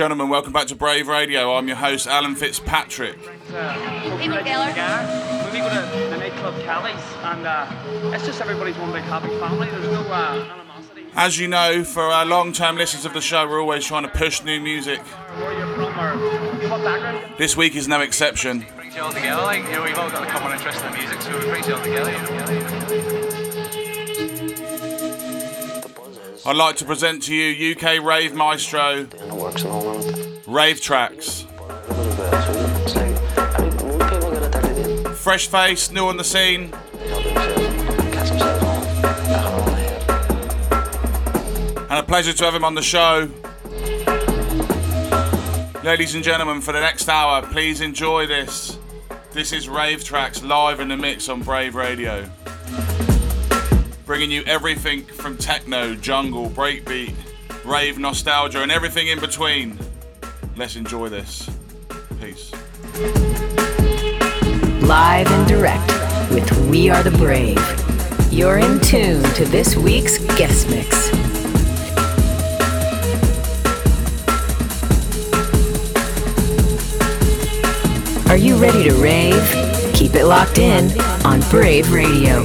gentlemen, welcome back to Brave Radio. I'm your host, Alan Fitzpatrick. Hey, Michaela. When we go to the nightclub Kelly's, and uh, it's just everybody's one big happy family. There's no uh, animosity. As you know, for our long term listeners of the show, we're always trying to push new music. Where you're from or what background. This week is no exception. brings you all together. Like you know, we've all got a common interest in music, so it brings you all together. You know? I'd like to present to you UK rave maestro, and works and all. Rave Tracks. Everybody better, so it's like, I mean, most people get addicted in. Fresh face, new on the scene. They help themselves, catch themselves on, back on the head. and a pleasure to have him on the show. Ladies and gentlemen, for the next hour, please enjoy this. This is Rave Tracks live in the mix on Brave Radio. Bringing you everything from techno, jungle, breakbeat, rave nostalgia, and everything in between. Let's enjoy this. Peace. Live and direct with We Are the Brave. You're in tune to this week's guest mix. Are you ready to rave? Keep it locked in on Brave Radio.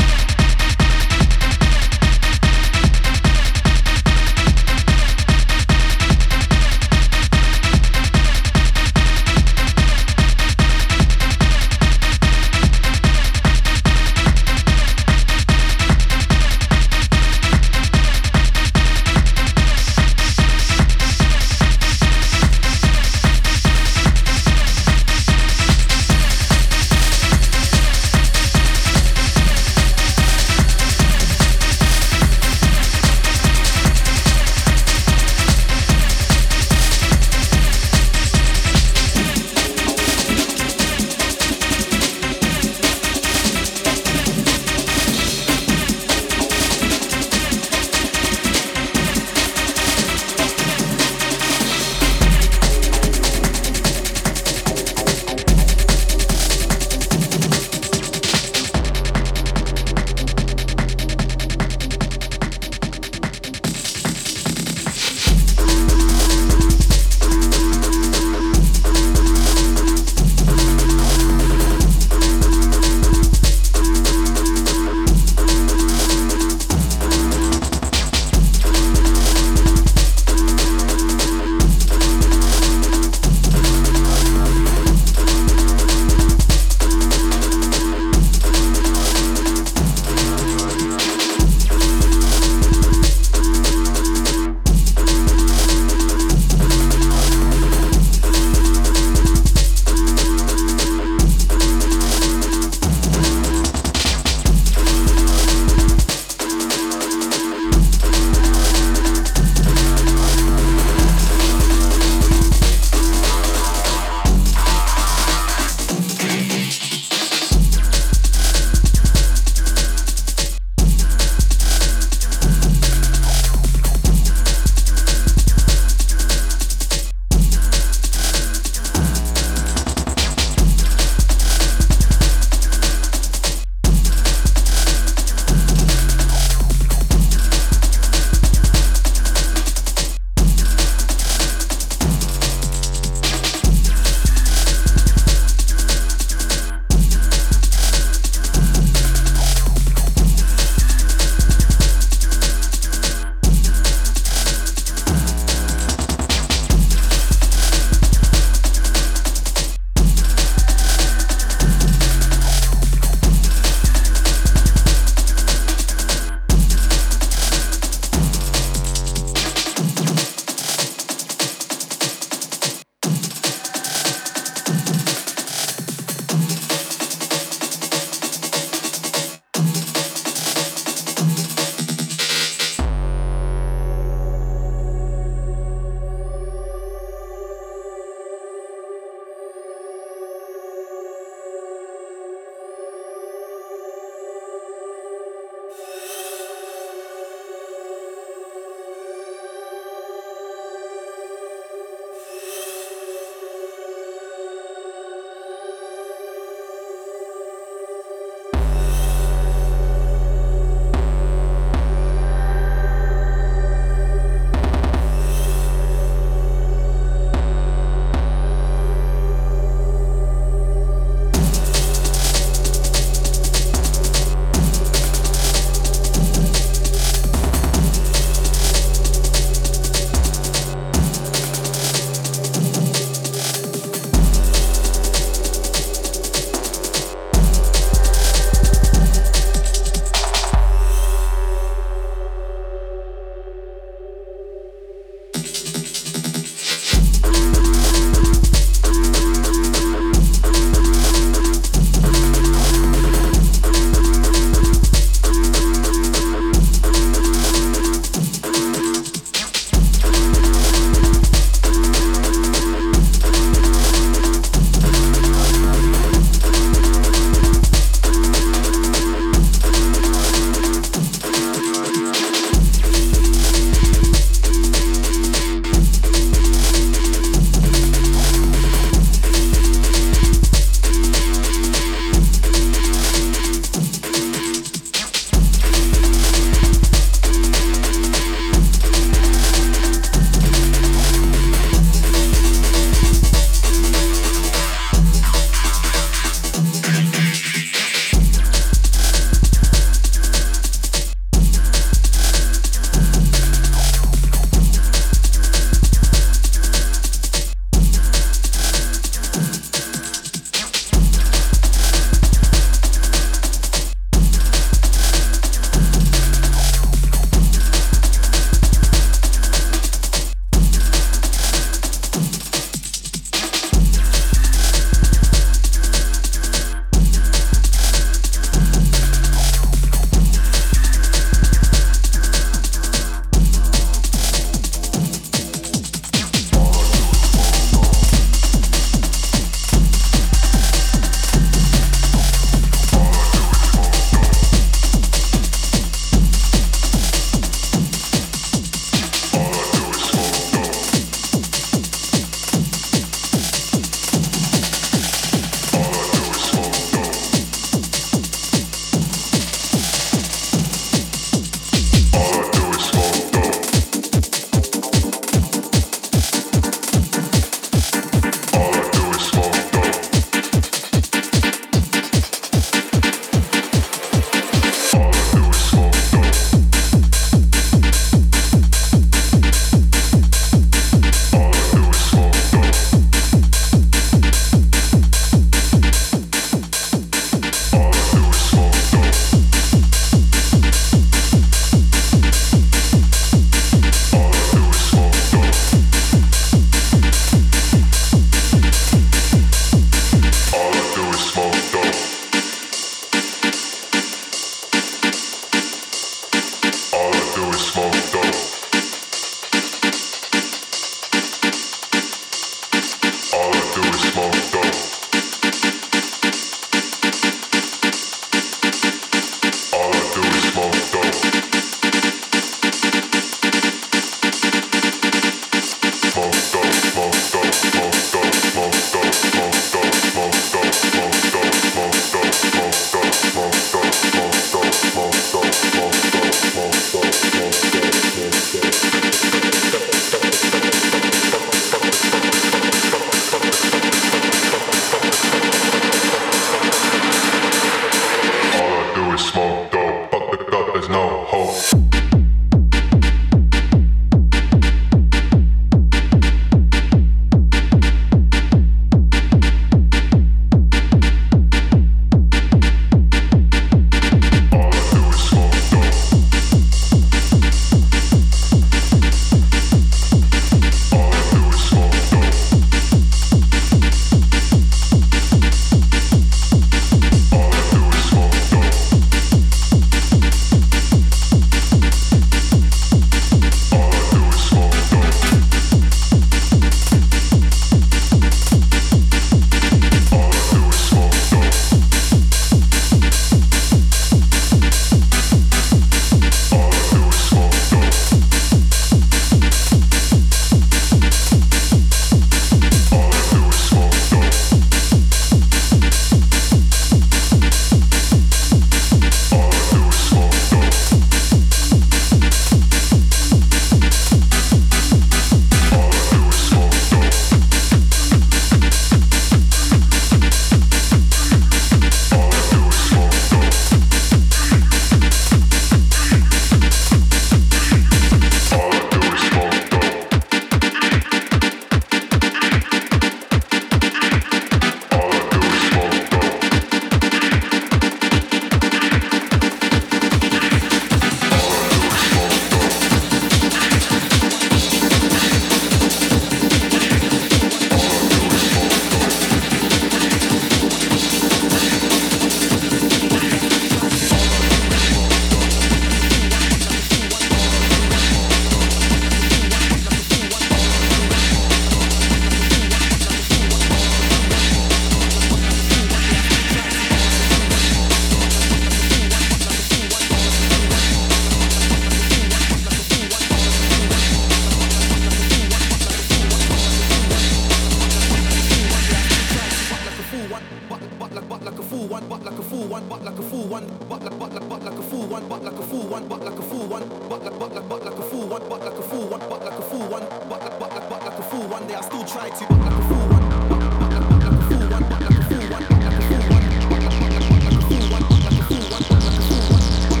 Fool one, but like a fool one, but like but like but like a fool one, but like a fool one, but like a fool one, but like but like but like a fool one, but like a fool one, but like a fool one, but like but like but like a fool one. They I still try to, but like a fool one, but like a fool one, but like a fool one, like a fool one, but like a fool one, but like a fool one, but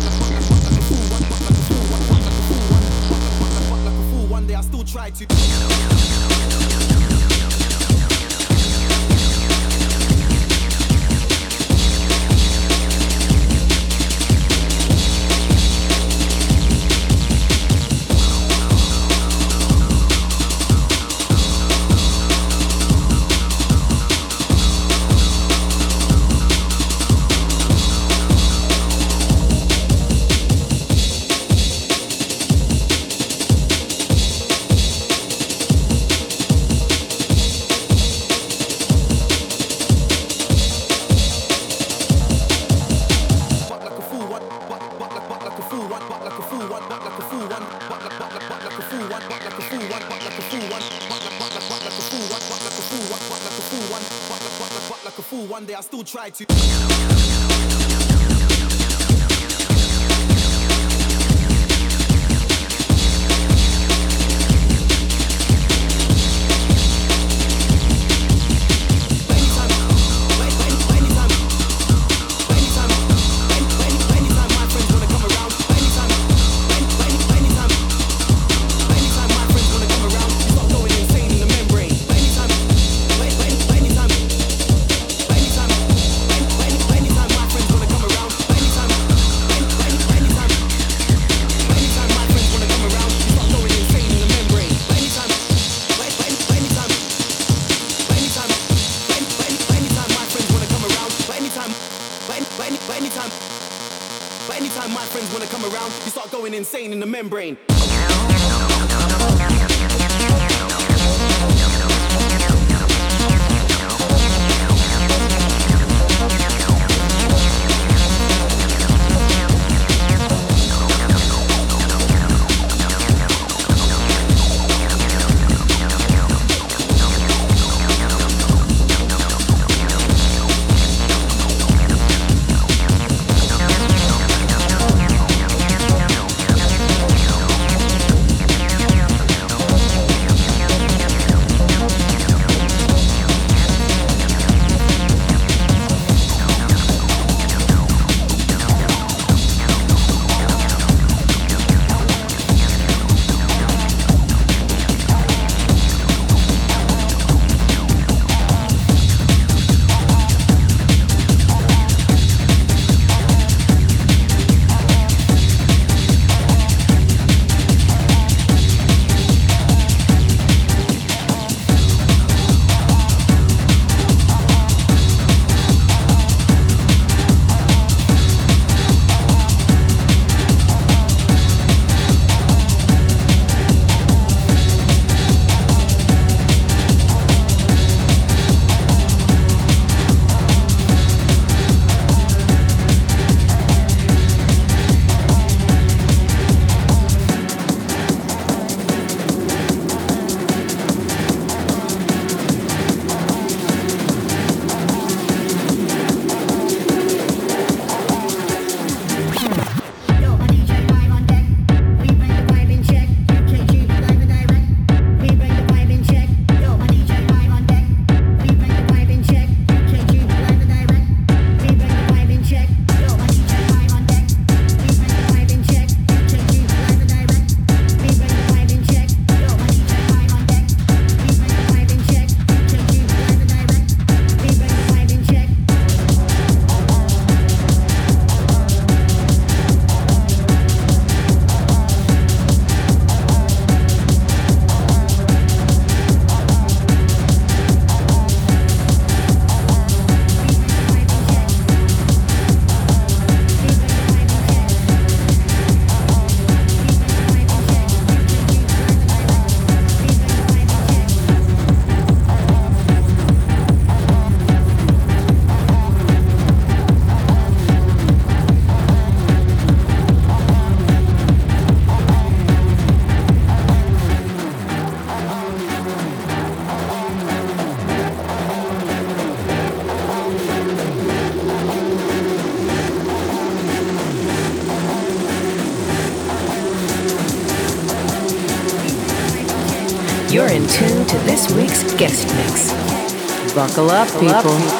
like a fool one, but like but like a fool one, but like a fool one, but like a like but like a fool one. They I still try to. Try to. Membrane. Buckle up, people.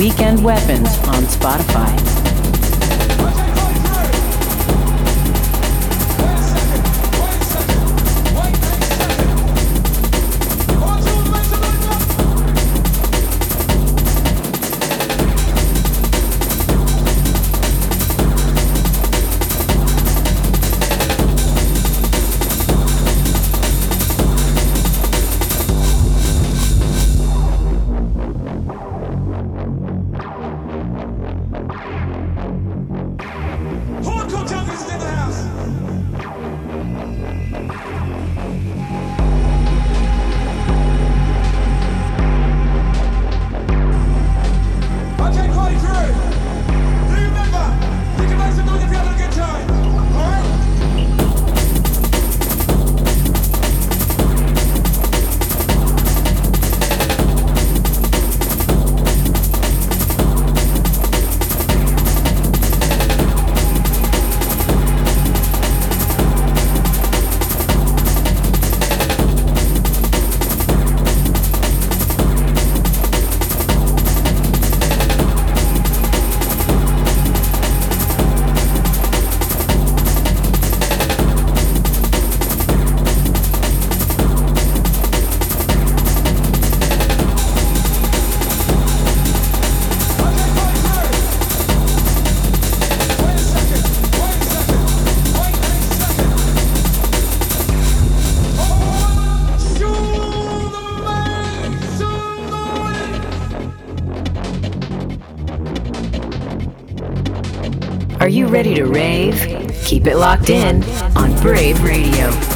Weekend Weapons It locked in on Brave Radio.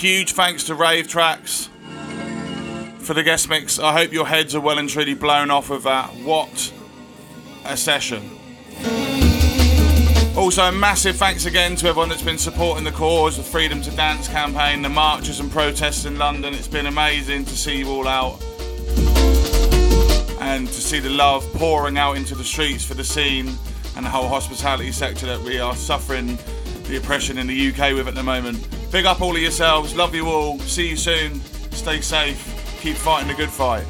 Huge thanks to Rave Tracks for the guest mix. I hope your heads are well and truly blown off of that. What a session. Also, a massive thanks again to everyone that's been supporting the cause, the Freedom to Dance campaign, the marches and protests in London. It's been amazing to see you all out and to see the love pouring out into the streets for the scene and the whole hospitality sector that we are suffering the oppression in the UK with at the moment. Big up all of yourselves. Love you all. See you soon. Stay safe. Keep fighting the good fight.